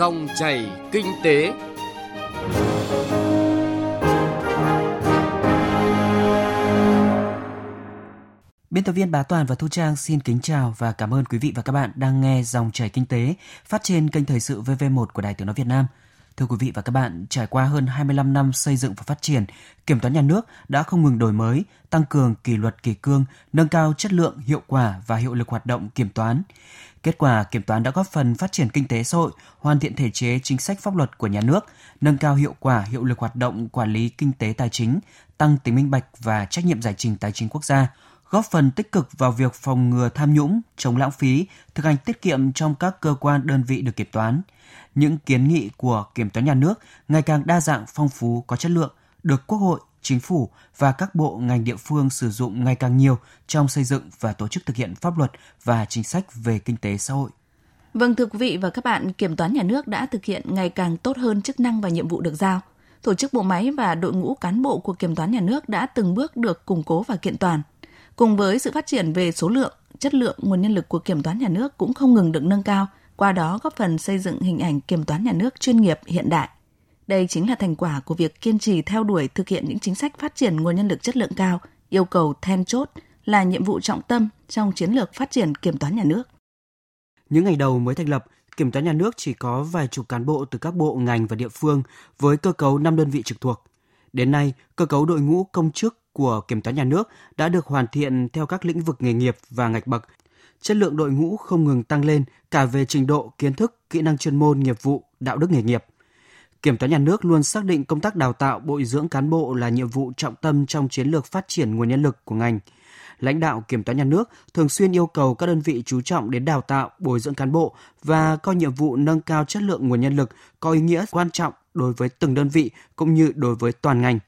Dòng chảy kinh tế. Biên tập viên Bá Toàn và Thu Trang xin kính chào và cảm ơn quý vị và các bạn đang nghe dòng chảy kinh tế phát trên kênh thời sự VV1 của Đài Tiếng nói Việt Nam. Thưa quý vị và các bạn, trải qua hơn 25 năm xây dựng và phát triển, Kiểm toán nhà nước đã không ngừng đổi mới, tăng cường kỷ luật kỷ cương, nâng cao chất lượng, hiệu quả và hiệu lực hoạt động kiểm toán. Kết quả, kiểm toán đã góp phần phát triển kinh tế xã hội, hoàn thiện thể chế chính sách pháp luật của nhà nước, nâng cao hiệu quả, hiệu lực hoạt động quản lý kinh tế tài chính, tăng tính minh bạch và trách nhiệm giải trình tài chính quốc gia, góp phần tích cực vào việc phòng ngừa tham nhũng, chống lãng phí, thực hành tiết kiệm trong các cơ quan đơn vị được kiểm toán. Những kiến nghị của kiểm toán nhà nước ngày càng đa dạng, phong phú, có chất lượng, được Quốc hội, Chính phủ và các bộ ngành địa phương sử dụng ngày càng nhiều trong xây dựng và tổ chức thực hiện pháp luật và chính sách về kinh tế xã hội. Vâng thưa quý vị và các bạn, kiểm toán nhà nước đã thực hiện ngày càng tốt hơn chức năng và nhiệm vụ được giao. Tổ chức bộ máy và đội ngũ cán bộ của kiểm toán nhà nước đã từng bước được củng cố và kiện toàn. Cùng với sự phát triển về số lượng, chất lượng nguồn nhân lực của kiểm toán nhà nước cũng không ngừng được nâng cao, qua đó góp phần xây dựng hình ảnh kiểm toán nhà nước chuyên nghiệp hiện đại. Đây chính là thành quả của việc kiên trì theo đuổi thực hiện những chính sách phát triển nguồn nhân lực chất lượng cao, yêu cầu then chốt là nhiệm vụ trọng tâm trong chiến lược phát triển kiểm toán nhà nước. Những ngày đầu mới thành lập, Kiểm toán nhà nước chỉ có vài chục cán bộ từ các bộ ngành và địa phương với cơ cấu 5 đơn vị trực thuộc. Đến nay, cơ cấu đội ngũ công chức của Kiểm toán nhà nước đã được hoàn thiện theo các lĩnh vực nghề nghiệp và ngạch bậc. Chất lượng đội ngũ không ngừng tăng lên cả về trình độ, kiến thức, kỹ năng chuyên môn, nghiệp vụ, đạo đức nghề nghiệp. Kiểm toán nhà nước luôn xác định công tác đào tạo, bồi dưỡng cán bộ là nhiệm vụ trọng tâm trong chiến lược phát triển nguồn nhân lực của ngành. Lãnh đạo Kiểm toán nhà nước thường xuyên yêu cầu các đơn vị chú trọng đến đào tạo, bồi dưỡng cán bộ và coi nhiệm vụ nâng cao chất lượng nguồn nhân lực có ý nghĩa quan trọng đối với từng đơn vị cũng như đối với toàn ngành.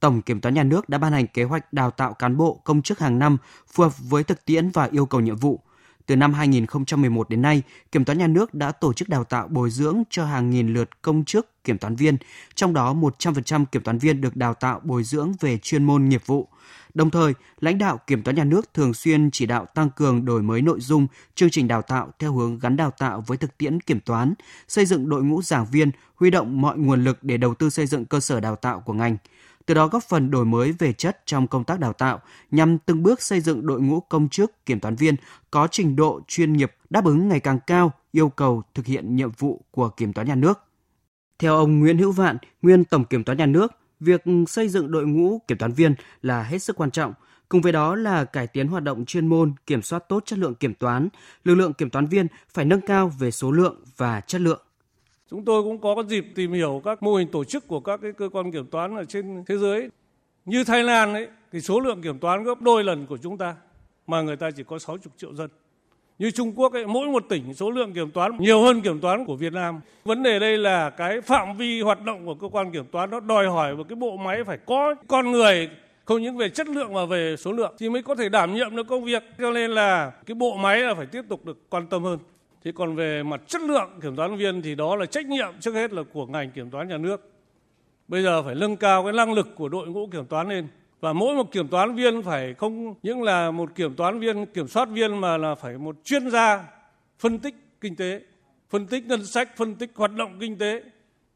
Tổng Kiểm toán Nhà nước đã ban hành kế hoạch đào tạo cán bộ công chức hàng năm phù hợp với thực tiễn và yêu cầu nhiệm vụ. Từ năm 2011 đến nay, Kiểm toán Nhà nước đã tổ chức đào tạo bồi dưỡng cho hàng nghìn lượt công chức kiểm toán viên, trong đó 100% kiểm toán viên được đào tạo bồi dưỡng về chuyên môn nghiệp vụ. Đồng thời, lãnh đạo Kiểm toán Nhà nước thường xuyên chỉ đạo tăng cường đổi mới nội dung, chương trình đào tạo theo hướng gắn đào tạo với thực tiễn kiểm toán, xây dựng đội ngũ giảng viên, huy động mọi nguồn lực để đầu tư xây dựng cơ sở đào tạo của ngành – từ đó góp phần đổi mới về chất trong công tác đào tạo nhằm từng bước xây dựng đội ngũ công chức, kiểm toán viên có trình độ chuyên nghiệp đáp ứng ngày càng cao yêu cầu thực hiện nhiệm vụ của kiểm toán nhà nước. Theo ông Nguyễn Hữu Vạn, nguyên tổng kiểm toán nhà nước, việc xây dựng đội ngũ kiểm toán viên là hết sức quan trọng. Cùng với đó là cải tiến hoạt động chuyên môn, kiểm soát tốt chất lượng kiểm toán. Lực lượng kiểm toán viên phải nâng cao về số lượng và chất lượng. Chúng tôi cũng có dịp tìm hiểu các mô hình tổ chức của các cái cơ quan kiểm toán ở trên thế giới. Như Thái Lan ấy, thì số lượng kiểm toán gấp đôi lần của chúng ta, mà người ta chỉ có 60 triệu dân. Như Trung Quốc ấy, mỗi một tỉnh số lượng kiểm toán nhiều hơn kiểm toán của Việt Nam. Vấn đề đây là cái phạm vi hoạt động của cơ quan kiểm toán nó đòi hỏi một cái bộ máy phải có con người không những về chất lượng mà về số lượng thì mới có thể đảm nhiệm được công việc. Cho nên là cái bộ máy là phải tiếp tục được quan tâm hơn. Thế còn về mặt chất lượng kiểm toán viên thì đó là trách nhiệm trước hết là của ngành kiểm toán nhà nước. Bây giờ phải nâng cao cái năng lực của đội ngũ kiểm toán lên. Và mỗi một kiểm toán viên phải không những là một kiểm toán viên, kiểm soát viên mà là phải một chuyên gia phân tích kinh tế, phân tích ngân sách, phân tích hoạt động kinh tế.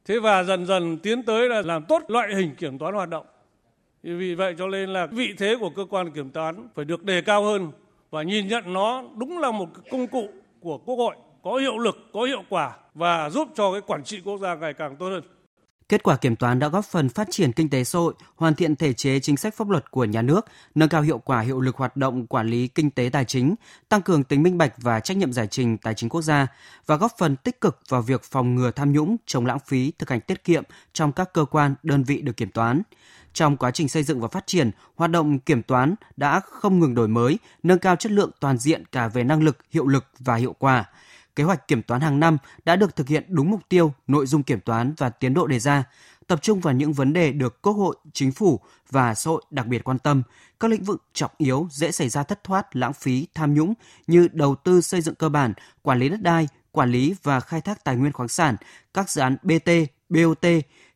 Thế và dần dần tiến tới là làm tốt loại hình kiểm toán hoạt động. Vì vậy cho nên là vị thế của cơ quan kiểm toán phải được đề cao hơn và nhìn nhận nó đúng là một công cụ của Quốc hội có hiệu lực, có hiệu quả và giúp cho cái quản trị quốc gia ngày càng tốt hơn. Kết quả kiểm toán đã góp phần phát triển kinh tế xã hội, hoàn thiện thể chế chính sách pháp luật của nhà nước, nâng cao hiệu quả hiệu lực hoạt động quản lý kinh tế tài chính, tăng cường tính minh bạch và trách nhiệm giải trình tài chính quốc gia và góp phần tích cực vào việc phòng ngừa tham nhũng, chống lãng phí, thực hành tiết kiệm trong các cơ quan, đơn vị được kiểm toán. Trong quá trình xây dựng và phát triển, hoạt động kiểm toán đã không ngừng đổi mới, nâng cao chất lượng toàn diện cả về năng lực, hiệu lực và hiệu quả. Kế hoạch kiểm toán hàng năm đã được thực hiện đúng mục tiêu, nội dung kiểm toán và tiến độ đề ra, tập trung vào những vấn đề được Quốc hội, Chính phủ và xã hội đặc biệt quan tâm, các lĩnh vực trọng yếu dễ xảy ra thất thoát, lãng phí, tham nhũng như đầu tư xây dựng cơ bản, quản lý đất đai, quản lý và khai thác tài nguyên khoáng sản, các dự án BT, BOT,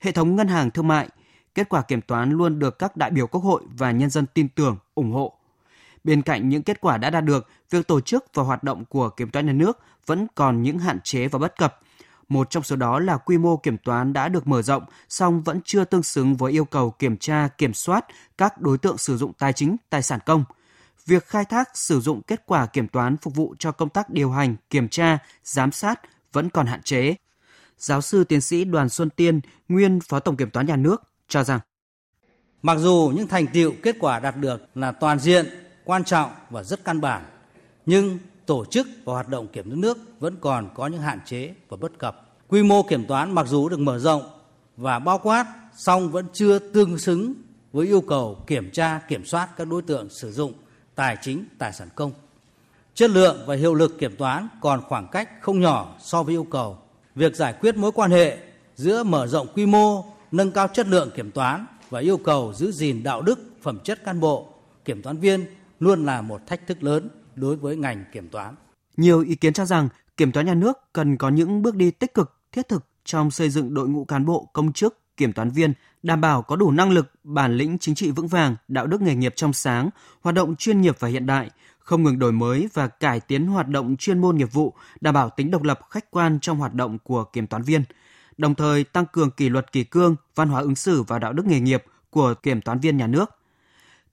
hệ thống ngân hàng thương mại, Kết quả kiểm toán luôn được các đại biểu Quốc hội và nhân dân tin tưởng, ủng hộ. Bên cạnh những kết quả đã đạt được, việc tổ chức và hoạt động của kiểm toán nhà nước vẫn còn những hạn chế và bất cập. Một trong số đó là quy mô kiểm toán đã được mở rộng, song vẫn chưa tương xứng với yêu cầu kiểm tra, kiểm soát các đối tượng sử dụng tài chính, tài sản công. Việc khai thác sử dụng kết quả kiểm toán phục vụ cho công tác điều hành, kiểm tra, giám sát vẫn còn hạn chế. Giáo sư tiến sĩ Đoàn Xuân Tiên, nguyên Phó Tổng Kiểm toán Nhà nước, cho rằng Mặc dù những thành tiệu kết quả đạt được là toàn diện, quan trọng và rất căn bản, nhưng tổ chức và hoạt động kiểm toán nước vẫn còn có những hạn chế và bất cập. Quy mô kiểm toán mặc dù được mở rộng và bao quát, song vẫn chưa tương xứng với yêu cầu kiểm tra, kiểm soát các đối tượng sử dụng tài chính, tài sản công. Chất lượng và hiệu lực kiểm toán còn khoảng cách không nhỏ so với yêu cầu. Việc giải quyết mối quan hệ giữa mở rộng quy mô, nâng cao chất lượng kiểm toán và yêu cầu giữ gìn đạo đức, phẩm chất cán bộ, kiểm toán viên luôn là một thách thức lớn đối với ngành kiểm toán. Nhiều ý kiến cho rằng kiểm toán nhà nước cần có những bước đi tích cực, thiết thực trong xây dựng đội ngũ cán bộ, công chức, kiểm toán viên, đảm bảo có đủ năng lực, bản lĩnh chính trị vững vàng, đạo đức nghề nghiệp trong sáng, hoạt động chuyên nghiệp và hiện đại, không ngừng đổi mới và cải tiến hoạt động chuyên môn nghiệp vụ, đảm bảo tính độc lập khách quan trong hoạt động của kiểm toán viên, đồng thời tăng cường kỷ luật kỷ cương, văn hóa ứng xử và đạo đức nghề nghiệp của kiểm toán viên nhà nước.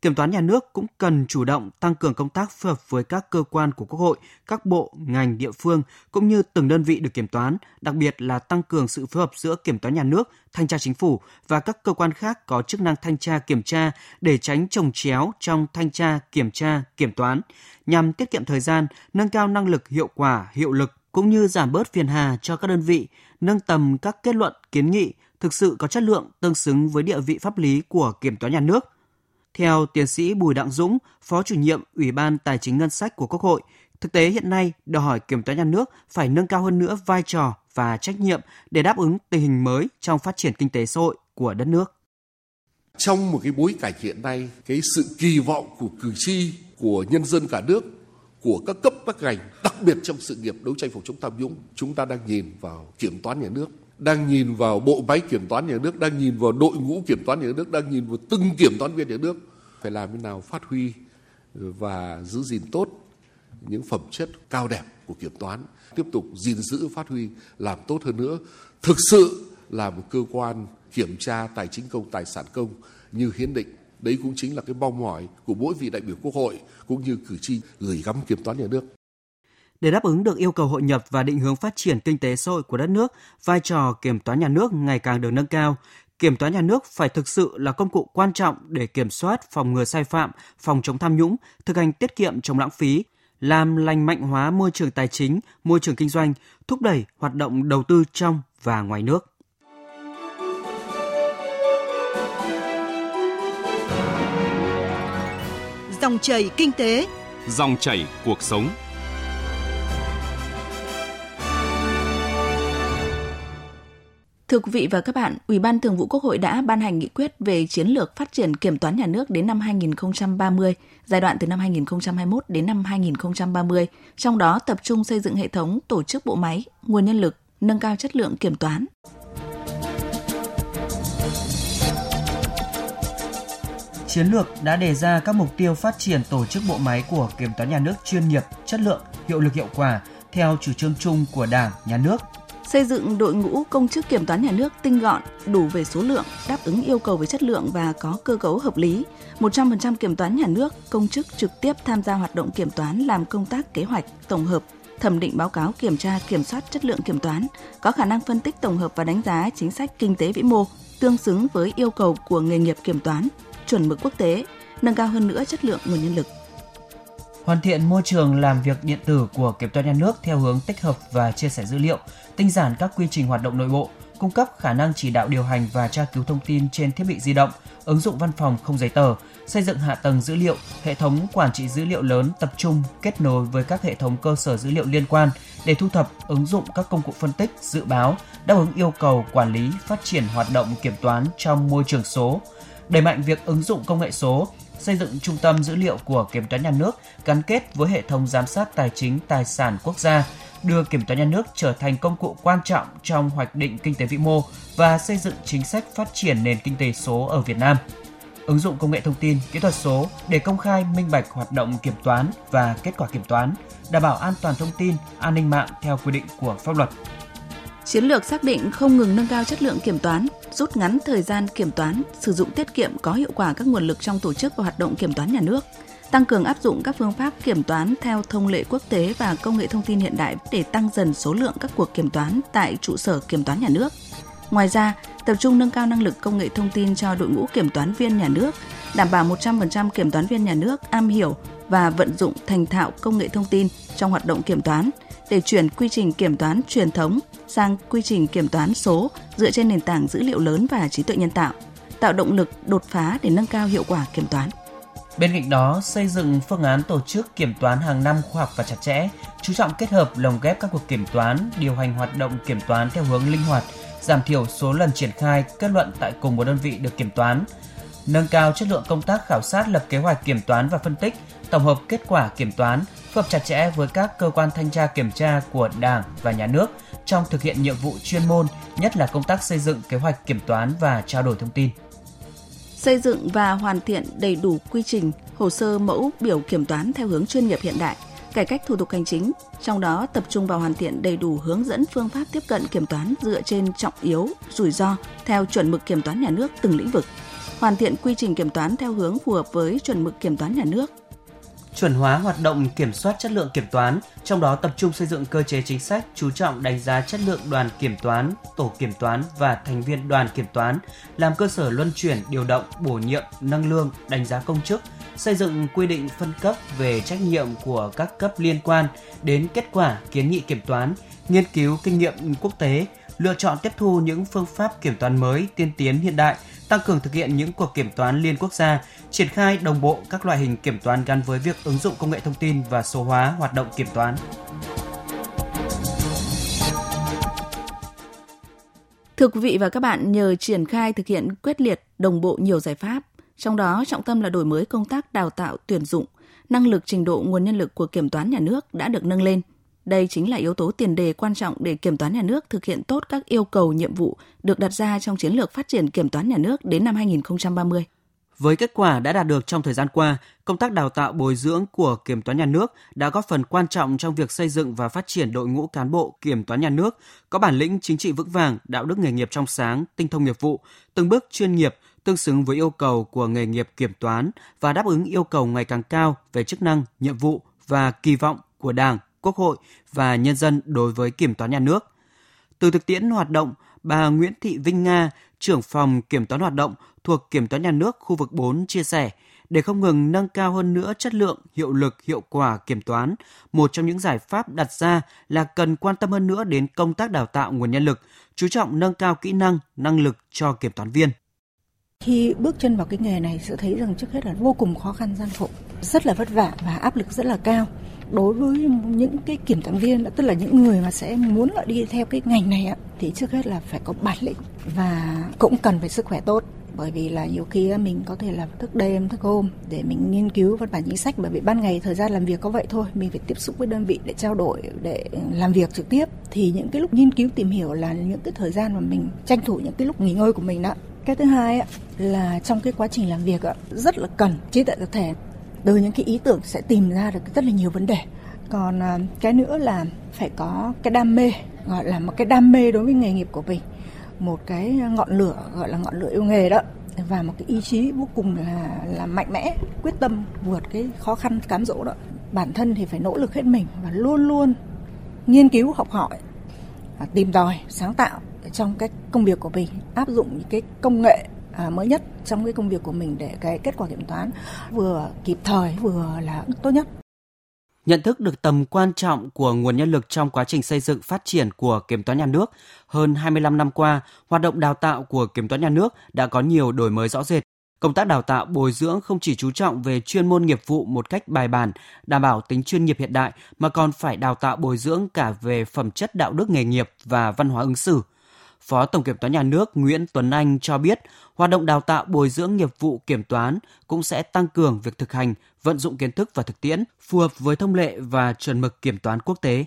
Kiểm toán nhà nước cũng cần chủ động tăng cường công tác phối hợp với các cơ quan của Quốc hội, các bộ, ngành, địa phương cũng như từng đơn vị được kiểm toán, đặc biệt là tăng cường sự phối hợp giữa kiểm toán nhà nước, thanh tra chính phủ và các cơ quan khác có chức năng thanh tra kiểm tra để tránh trồng chéo trong thanh tra, kiểm tra, kiểm toán, nhằm tiết kiệm thời gian, nâng cao năng lực, hiệu quả, hiệu lực cũng như giảm bớt phiền hà cho các đơn vị, nâng tầm các kết luận, kiến nghị thực sự có chất lượng tương xứng với địa vị pháp lý của kiểm toán nhà nước theo tiến sĩ Bùi Đặng Dũng, Phó chủ nhiệm Ủy ban Tài chính Ngân sách của Quốc hội, thực tế hiện nay đòi hỏi kiểm toán nhà nước phải nâng cao hơn nữa vai trò và trách nhiệm để đáp ứng tình hình mới trong phát triển kinh tế xã hội của đất nước. Trong một cái bối cảnh hiện nay, cái sự kỳ vọng của cử tri, của nhân dân cả nước, của các cấp các ngành, đặc biệt trong sự nghiệp đấu tranh phòng chống tham nhũng, chúng ta đang nhìn vào kiểm toán nhà nước đang nhìn vào bộ máy kiểm toán nhà nước, đang nhìn vào đội ngũ kiểm toán nhà nước, đang nhìn vào từng kiểm toán viên nhà nước phải làm thế nào phát huy và giữ gìn tốt những phẩm chất cao đẹp của kiểm toán, tiếp tục gìn giữ phát huy làm tốt hơn nữa, thực sự là một cơ quan kiểm tra tài chính công tài sản công như hiến định. Đấy cũng chính là cái mong mỏi của mỗi vị đại biểu Quốc hội cũng như cử tri gửi gắm kiểm toán nhà nước. Để đáp ứng được yêu cầu hội nhập và định hướng phát triển kinh tế xã hội của đất nước, vai trò kiểm toán nhà nước ngày càng được nâng cao. Kiểm toán nhà nước phải thực sự là công cụ quan trọng để kiểm soát, phòng ngừa sai phạm, phòng chống tham nhũng, thực hành tiết kiệm chống lãng phí, làm lành mạnh hóa môi trường tài chính, môi trường kinh doanh, thúc đẩy hoạt động đầu tư trong và ngoài nước. Dòng chảy kinh tế, dòng chảy cuộc sống. Thưa quý vị và các bạn, Ủy ban Thường vụ Quốc hội đã ban hành nghị quyết về chiến lược phát triển kiểm toán nhà nước đến năm 2030, giai đoạn từ năm 2021 đến năm 2030, trong đó tập trung xây dựng hệ thống tổ chức bộ máy, nguồn nhân lực, nâng cao chất lượng kiểm toán. Chiến lược đã đề ra các mục tiêu phát triển tổ chức bộ máy của kiểm toán nhà nước chuyên nghiệp, chất lượng, hiệu lực hiệu quả theo chủ trương chung của Đảng, Nhà nước xây dựng đội ngũ công chức kiểm toán nhà nước tinh gọn, đủ về số lượng, đáp ứng yêu cầu về chất lượng và có cơ cấu hợp lý. 100% kiểm toán nhà nước, công chức trực tiếp tham gia hoạt động kiểm toán làm công tác kế hoạch, tổng hợp, thẩm định báo cáo kiểm tra kiểm soát chất lượng kiểm toán, có khả năng phân tích tổng hợp và đánh giá chính sách kinh tế vĩ mô tương xứng với yêu cầu của nghề nghiệp kiểm toán, chuẩn mực quốc tế, nâng cao hơn nữa chất lượng nguồn nhân lực. Hoàn thiện môi trường làm việc điện tử của kiểm toán nhà nước theo hướng tích hợp và chia sẻ dữ liệu, tinh giản các quy trình hoạt động nội bộ, cung cấp khả năng chỉ đạo điều hành và tra cứu thông tin trên thiết bị di động, ứng dụng văn phòng không giấy tờ, xây dựng hạ tầng dữ liệu, hệ thống quản trị dữ liệu lớn tập trung kết nối với các hệ thống cơ sở dữ liệu liên quan để thu thập, ứng dụng các công cụ phân tích, dự báo, đáp ứng yêu cầu quản lý, phát triển hoạt động kiểm toán trong môi trường số, đẩy mạnh việc ứng dụng công nghệ số, xây dựng trung tâm dữ liệu của kiểm toán nhà nước gắn kết với hệ thống giám sát tài chính tài sản quốc gia, đưa kiểm toán nhà nước trở thành công cụ quan trọng trong hoạch định kinh tế vĩ mô và xây dựng chính sách phát triển nền kinh tế số ở Việt Nam. Ứng dụng công nghệ thông tin, kỹ thuật số để công khai minh bạch hoạt động kiểm toán và kết quả kiểm toán, đảm bảo an toàn thông tin, an ninh mạng theo quy định của pháp luật. Chiến lược xác định không ngừng nâng cao chất lượng kiểm toán, rút ngắn thời gian kiểm toán, sử dụng tiết kiệm có hiệu quả các nguồn lực trong tổ chức và hoạt động kiểm toán nhà nước, tăng cường áp dụng các phương pháp kiểm toán theo thông lệ quốc tế và công nghệ thông tin hiện đại để tăng dần số lượng các cuộc kiểm toán tại trụ sở kiểm toán nhà nước. Ngoài ra, tập trung nâng cao năng lực công nghệ thông tin cho đội ngũ kiểm toán viên nhà nước, đảm bảo 100% kiểm toán viên nhà nước am hiểu và vận dụng thành thạo công nghệ thông tin trong hoạt động kiểm toán để chuyển quy trình kiểm toán truyền thống sang quy trình kiểm toán số dựa trên nền tảng dữ liệu lớn và trí tuệ nhân tạo, tạo động lực đột phá để nâng cao hiệu quả kiểm toán. Bên cạnh đó, xây dựng phương án tổ chức kiểm toán hàng năm khoa học và chặt chẽ, chú trọng kết hợp lồng ghép các cuộc kiểm toán, điều hành hoạt động kiểm toán theo hướng linh hoạt, giảm thiểu số lần triển khai kết luận tại cùng một đơn vị được kiểm toán, nâng cao chất lượng công tác khảo sát lập kế hoạch kiểm toán và phân tích, tổng hợp kết quả kiểm toán, phối hợp chặt chẽ với các cơ quan thanh tra kiểm tra của Đảng và Nhà nước trong thực hiện nhiệm vụ chuyên môn, nhất là công tác xây dựng kế hoạch kiểm toán và trao đổi thông tin. Xây dựng và hoàn thiện đầy đủ quy trình, hồ sơ mẫu biểu kiểm toán theo hướng chuyên nghiệp hiện đại, cải cách thủ tục hành chính, trong đó tập trung vào hoàn thiện đầy đủ hướng dẫn phương pháp tiếp cận kiểm toán dựa trên trọng yếu, rủi ro theo chuẩn mực kiểm toán nhà nước từng lĩnh vực, hoàn thiện quy trình kiểm toán theo hướng phù hợp với chuẩn mực kiểm toán nhà nước, chuẩn hóa hoạt động kiểm soát chất lượng kiểm toán, trong đó tập trung xây dựng cơ chế chính sách chú trọng đánh giá chất lượng đoàn kiểm toán, tổ kiểm toán và thành viên đoàn kiểm toán, làm cơ sở luân chuyển, điều động, bổ nhiệm, nâng lương, đánh giá công chức, xây dựng quy định phân cấp về trách nhiệm của các cấp liên quan đến kết quả kiến nghị kiểm toán, nghiên cứu kinh nghiệm quốc tế, lựa chọn tiếp thu những phương pháp kiểm toán mới, tiên tiến hiện đại, tăng cường thực hiện những cuộc kiểm toán liên quốc gia, triển khai đồng bộ các loại hình kiểm toán gắn với việc ứng dụng công nghệ thông tin và số hóa hoạt động kiểm toán. Thưa quý vị và các bạn, nhờ triển khai thực hiện quyết liệt đồng bộ nhiều giải pháp, trong đó trọng tâm là đổi mới công tác đào tạo tuyển dụng, năng lực trình độ nguồn nhân lực của kiểm toán nhà nước đã được nâng lên – đây chính là yếu tố tiền đề quan trọng để kiểm toán nhà nước thực hiện tốt các yêu cầu nhiệm vụ được đặt ra trong chiến lược phát triển kiểm toán nhà nước đến năm 2030. Với kết quả đã đạt được trong thời gian qua, công tác đào tạo bồi dưỡng của kiểm toán nhà nước đã góp phần quan trọng trong việc xây dựng và phát triển đội ngũ cán bộ kiểm toán nhà nước có bản lĩnh chính trị vững vàng, đạo đức nghề nghiệp trong sáng, tinh thông nghiệp vụ, từng bước chuyên nghiệp, tương xứng với yêu cầu của nghề nghiệp kiểm toán và đáp ứng yêu cầu ngày càng cao về chức năng, nhiệm vụ và kỳ vọng của Đảng, Quốc hội và nhân dân đối với kiểm toán nhà nước. Từ thực tiễn hoạt động, bà Nguyễn Thị Vinh Nga, trưởng phòng kiểm toán hoạt động thuộc Kiểm toán nhà nước khu vực 4 chia sẻ, để không ngừng nâng cao hơn nữa chất lượng, hiệu lực, hiệu quả kiểm toán, một trong những giải pháp đặt ra là cần quan tâm hơn nữa đến công tác đào tạo nguồn nhân lực, chú trọng nâng cao kỹ năng, năng lực cho kiểm toán viên. Khi bước chân vào cái nghề này sẽ thấy rằng trước hết là vô cùng khó khăn gian khổ, rất là vất vả và áp lực rất là cao đối với những cái kiểm toán viên, tức là những người mà sẽ muốn là đi theo cái ngành này thì trước hết là phải có bản lĩnh và cũng cần phải sức khỏe tốt. Bởi vì là nhiều khi mình có thể là thức đêm, thức hôm để mình nghiên cứu văn bản chính sách, bởi vì ban ngày thời gian làm việc có vậy thôi, mình phải tiếp xúc với đơn vị để trao đổi, để làm việc trực tiếp. Thì những cái lúc nghiên cứu tìm hiểu là những cái thời gian mà mình tranh thủ những cái lúc nghỉ ngơi của mình đó. Cái thứ hai là trong cái quá trình làm việc rất là cần trí tuệ tập thể từ những cái ý tưởng sẽ tìm ra được rất là nhiều vấn đề. Còn à, cái nữa là phải có cái đam mê, gọi là một cái đam mê đối với nghề nghiệp của mình. Một cái ngọn lửa, gọi là ngọn lửa yêu nghề đó. Và một cái ý chí vô cùng là là mạnh mẽ, quyết tâm vượt cái khó khăn, cám dỗ đó. Bản thân thì phải nỗ lực hết mình và luôn luôn nghiên cứu, học hỏi à, tìm tòi, sáng tạo trong cái công việc của mình, áp dụng những cái công nghệ à, mới nhất trong cái công việc của mình để cái kết quả kiểm toán vừa kịp thời vừa là tốt nhất. Nhận thức được tầm quan trọng của nguồn nhân lực trong quá trình xây dựng phát triển của kiểm toán nhà nước, hơn 25 năm qua, hoạt động đào tạo của kiểm toán nhà nước đã có nhiều đổi mới rõ rệt. Công tác đào tạo bồi dưỡng không chỉ chú trọng về chuyên môn nghiệp vụ một cách bài bản, đảm bảo tính chuyên nghiệp hiện đại mà còn phải đào tạo bồi dưỡng cả về phẩm chất đạo đức nghề nghiệp và văn hóa ứng xử – Phó Tổng Kiểm toán Nhà nước Nguyễn Tuấn Anh cho biết, hoạt động đào tạo bồi dưỡng nghiệp vụ kiểm toán cũng sẽ tăng cường việc thực hành, vận dụng kiến thức và thực tiễn, phù hợp với thông lệ và chuẩn mực kiểm toán quốc tế.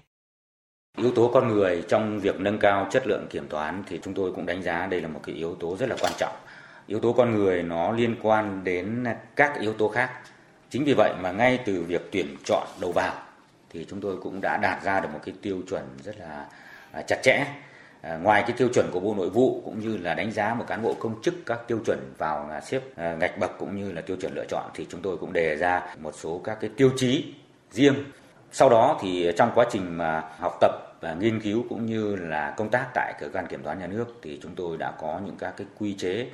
Yếu tố con người trong việc nâng cao chất lượng kiểm toán thì chúng tôi cũng đánh giá đây là một cái yếu tố rất là quan trọng. Yếu tố con người nó liên quan đến các yếu tố khác. Chính vì vậy mà ngay từ việc tuyển chọn đầu vào thì chúng tôi cũng đã đạt ra được một cái tiêu chuẩn rất là à, chặt chẽ À, ngoài cái tiêu chuẩn của Bộ Nội vụ cũng như là đánh giá một cán bộ công chức các tiêu chuẩn vào xếp à, ngạch bậc cũng như là tiêu chuẩn lựa chọn thì chúng tôi cũng đề ra một số các cái tiêu chí riêng. Sau đó thì trong quá trình mà học tập và nghiên cứu cũng như là công tác tại cơ quan kiểm toán nhà nước thì chúng tôi đã có những các cái quy chế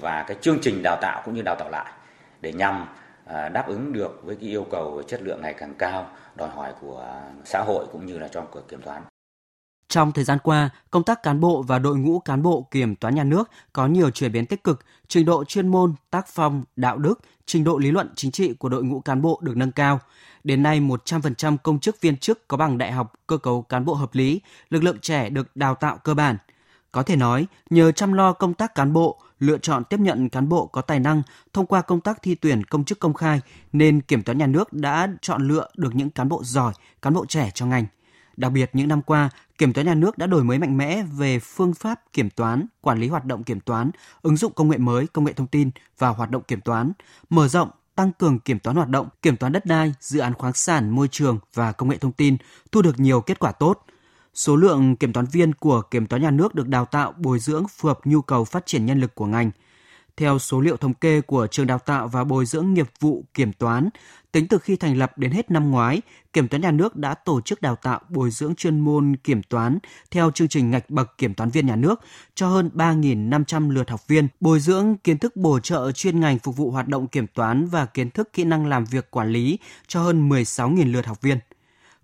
và cái chương trình đào tạo cũng như đào tạo lại để nhằm à, đáp ứng được với cái yêu cầu chất lượng ngày càng cao, đòi hỏi của xã hội cũng như là trong cuộc kiểm toán. Trong thời gian qua, công tác cán bộ và đội ngũ cán bộ kiểm toán nhà nước có nhiều chuyển biến tích cực, trình độ chuyên môn, tác phong, đạo đức, trình độ lý luận chính trị của đội ngũ cán bộ được nâng cao. Đến nay, 100% công chức viên chức có bằng đại học cơ cấu cán bộ hợp lý, lực lượng trẻ được đào tạo cơ bản. Có thể nói, nhờ chăm lo công tác cán bộ, lựa chọn tiếp nhận cán bộ có tài năng thông qua công tác thi tuyển công chức công khai, nên Kiểm toán nhà nước đã chọn lựa được những cán bộ giỏi, cán bộ trẻ cho ngành. Đặc biệt những năm qua, Kiểm toán nhà nước đã đổi mới mạnh mẽ về phương pháp kiểm toán, quản lý hoạt động kiểm toán, ứng dụng công nghệ mới, công nghệ thông tin vào hoạt động kiểm toán, mở rộng tăng cường kiểm toán hoạt động, kiểm toán đất đai, dự án khoáng sản, môi trường và công nghệ thông tin, thu được nhiều kết quả tốt. Số lượng kiểm toán viên của kiểm toán nhà nước được đào tạo bồi dưỡng phù hợp nhu cầu phát triển nhân lực của ngành – theo số liệu thống kê của trường đào tạo và bồi dưỡng nghiệp vụ kiểm toán, tính từ khi thành lập đến hết năm ngoái, Kiểm toán nhà nước đã tổ chức đào tạo bồi dưỡng chuyên môn kiểm toán theo chương trình ngạch bậc kiểm toán viên nhà nước cho hơn 3.500 lượt học viên, bồi dưỡng kiến thức bổ trợ chuyên ngành phục vụ hoạt động kiểm toán và kiến thức kỹ năng làm việc quản lý cho hơn 16.000 lượt học viên.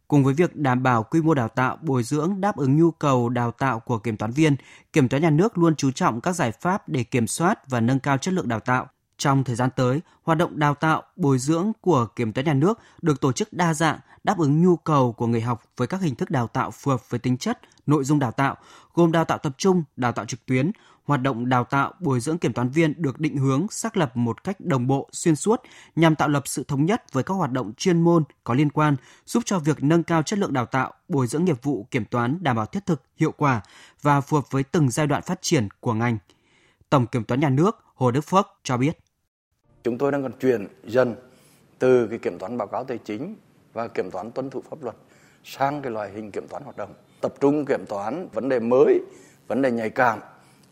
Cùng với việc đảm bảo quy mô đào tạo, bồi dưỡng đáp ứng nhu cầu đào tạo của kiểm toán viên, Kiểm toán nhà nước luôn chú trọng các giải pháp để kiểm soát và nâng cao chất lượng đào tạo. Trong thời gian tới, hoạt động đào tạo, bồi dưỡng của Kiểm toán nhà nước được tổ chức đa dạng, đáp ứng nhu cầu của người học với các hình thức đào tạo phù hợp với tính chất, nội dung đào tạo, gồm đào tạo tập trung, đào tạo trực tuyến, hoạt động đào tạo bồi dưỡng kiểm toán viên được định hướng xác lập một cách đồng bộ, xuyên suốt nhằm tạo lập sự thống nhất với các hoạt động chuyên môn có liên quan, giúp cho việc nâng cao chất lượng đào tạo, bồi dưỡng nghiệp vụ kiểm toán đảm bảo thiết thực, hiệu quả và phù hợp với từng giai đoạn phát triển của ngành. Tổng kiểm toán nhà nước hồ đức phước cho biết. Chúng tôi đang còn chuyển dần từ cái kiểm toán báo cáo tài chính và kiểm toán tuân thủ pháp luật sang cái loại hình kiểm toán hoạt động. Tập trung kiểm toán vấn đề mới, vấn đề nhạy cảm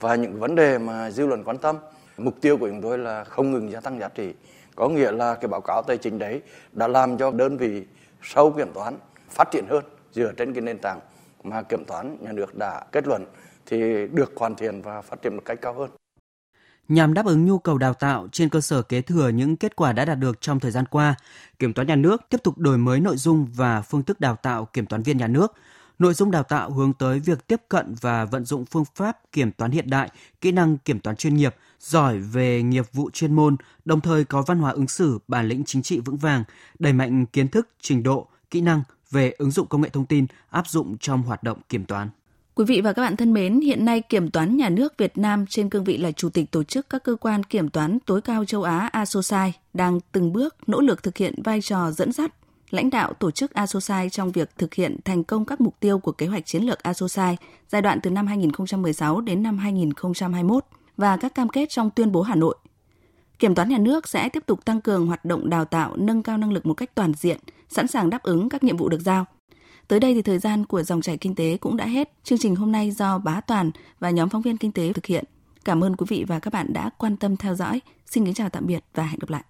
và những vấn đề mà dư luận quan tâm mục tiêu của chúng tôi là không ngừng gia tăng giá trị có nghĩa là cái báo cáo tài chính đấy đã làm cho đơn vị sau kiểm toán phát triển hơn dựa trên cái nền tảng mà kiểm toán nhà nước đã kết luận thì được hoàn thiện và phát triển một cách cao hơn. Nhằm đáp ứng nhu cầu đào tạo trên cơ sở kế thừa những kết quả đã đạt được trong thời gian qua, Kiểm toán nhà nước tiếp tục đổi mới nội dung và phương thức đào tạo kiểm toán viên nhà nước, Nội dung đào tạo hướng tới việc tiếp cận và vận dụng phương pháp kiểm toán hiện đại, kỹ năng kiểm toán chuyên nghiệp, giỏi về nghiệp vụ chuyên môn, đồng thời có văn hóa ứng xử, bản lĩnh chính trị vững vàng, đẩy mạnh kiến thức, trình độ, kỹ năng về ứng dụng công nghệ thông tin áp dụng trong hoạt động kiểm toán. Quý vị và các bạn thân mến, hiện nay Kiểm toán Nhà nước Việt Nam trên cương vị là Chủ tịch Tổ chức các cơ quan kiểm toán tối cao châu Á ASOSAI đang từng bước nỗ lực thực hiện vai trò dẫn dắt lãnh đạo tổ chức ASOSAI trong việc thực hiện thành công các mục tiêu của kế hoạch chiến lược ASOSAI giai đoạn từ năm 2016 đến năm 2021 và các cam kết trong tuyên bố Hà Nội. Kiểm toán nhà nước sẽ tiếp tục tăng cường hoạt động đào tạo, nâng cao năng lực một cách toàn diện, sẵn sàng đáp ứng các nhiệm vụ được giao. Tới đây thì thời gian của dòng chảy kinh tế cũng đã hết. Chương trình hôm nay do Bá Toàn và nhóm phóng viên kinh tế thực hiện. Cảm ơn quý vị và các bạn đã quan tâm theo dõi. Xin kính chào tạm biệt và hẹn gặp lại.